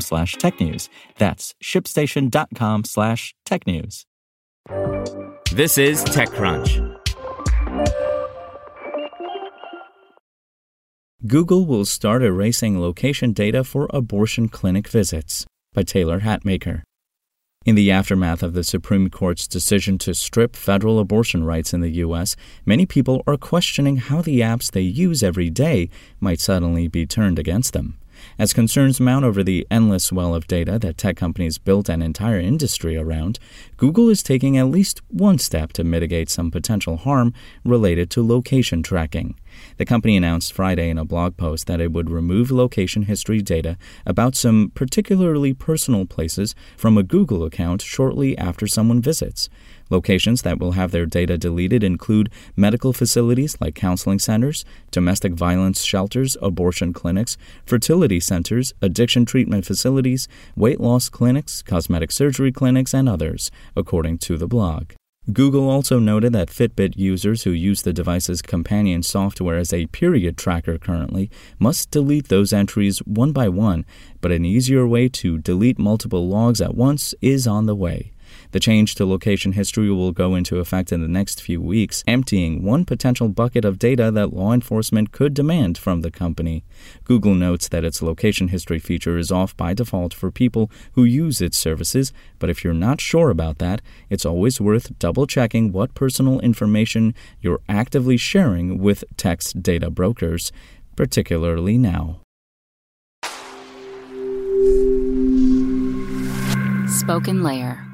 slash technews. That's shipstation.com slash technews. This is TechCrunch. Google will start erasing location data for abortion clinic visits by Taylor Hatmaker. In the aftermath of the Supreme Court's decision to strip federal abortion rights in the U.S., many people are questioning how the apps they use every day might suddenly be turned against them. As concerns mount over the endless well of data that tech companies built an entire industry around, Google is taking at least one step to mitigate some potential harm related to location tracking. The company announced Friday in a blog post that it would remove location history data about some particularly personal places from a Google account shortly after someone visits. Locations that will have their data deleted include medical facilities like counseling centers, domestic violence shelters, abortion clinics, fertility centers, addiction treatment facilities, weight loss clinics, cosmetic surgery clinics, and others, according to the blog. Google also noted that Fitbit users who use the device's companion software as a period tracker currently must delete those entries one by one, but an easier way to delete multiple logs at once is on the way. The change to location history will go into effect in the next few weeks, emptying one potential bucket of data that law enforcement could demand from the company. Google notes that its location history feature is off by default for people who use its services, but if you're not sure about that, it's always worth double checking what personal information you're actively sharing with text data brokers, particularly now. SpokenLayer.